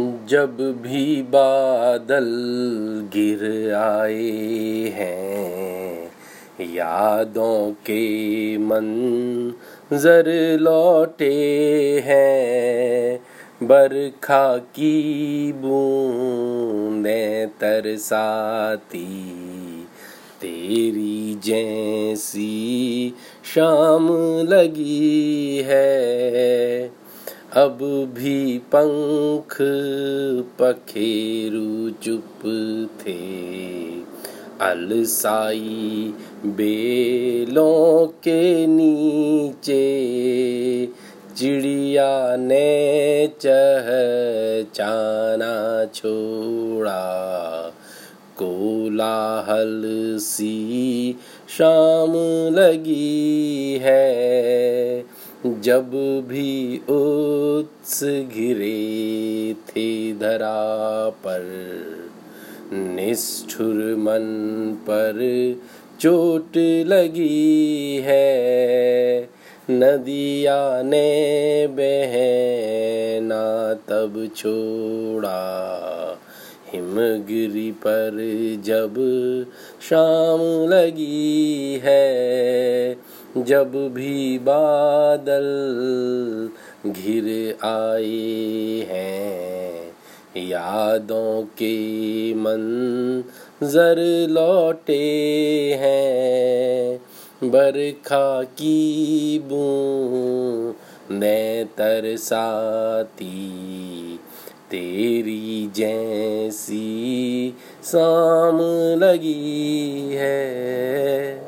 जब भी बादल गिर आए हैं, यादों के मन जर लौटे हैं। बरखा की बूंदें तरसाती, तेरी जैसी शाम लगी है। अब भी पंख पखेरु चुप थे। अलसाई बेलों के नीचे चिड़िया ने चह चाना छोड़ा। कोलाहल सी शाम लगी है। जब भी उत्स घिरे थे धरा पर, निष्ठुर मन पर चोट लगी है। नदिया ने बहना तब छोड़ा, हिमगिरी पर जब शाम लगी है। जब भी बादल घिर आए हैं, यादों के मंजर लौटे हैं। बरखा की बूंदें तरसाती तेरी जैसी शाम लगी है।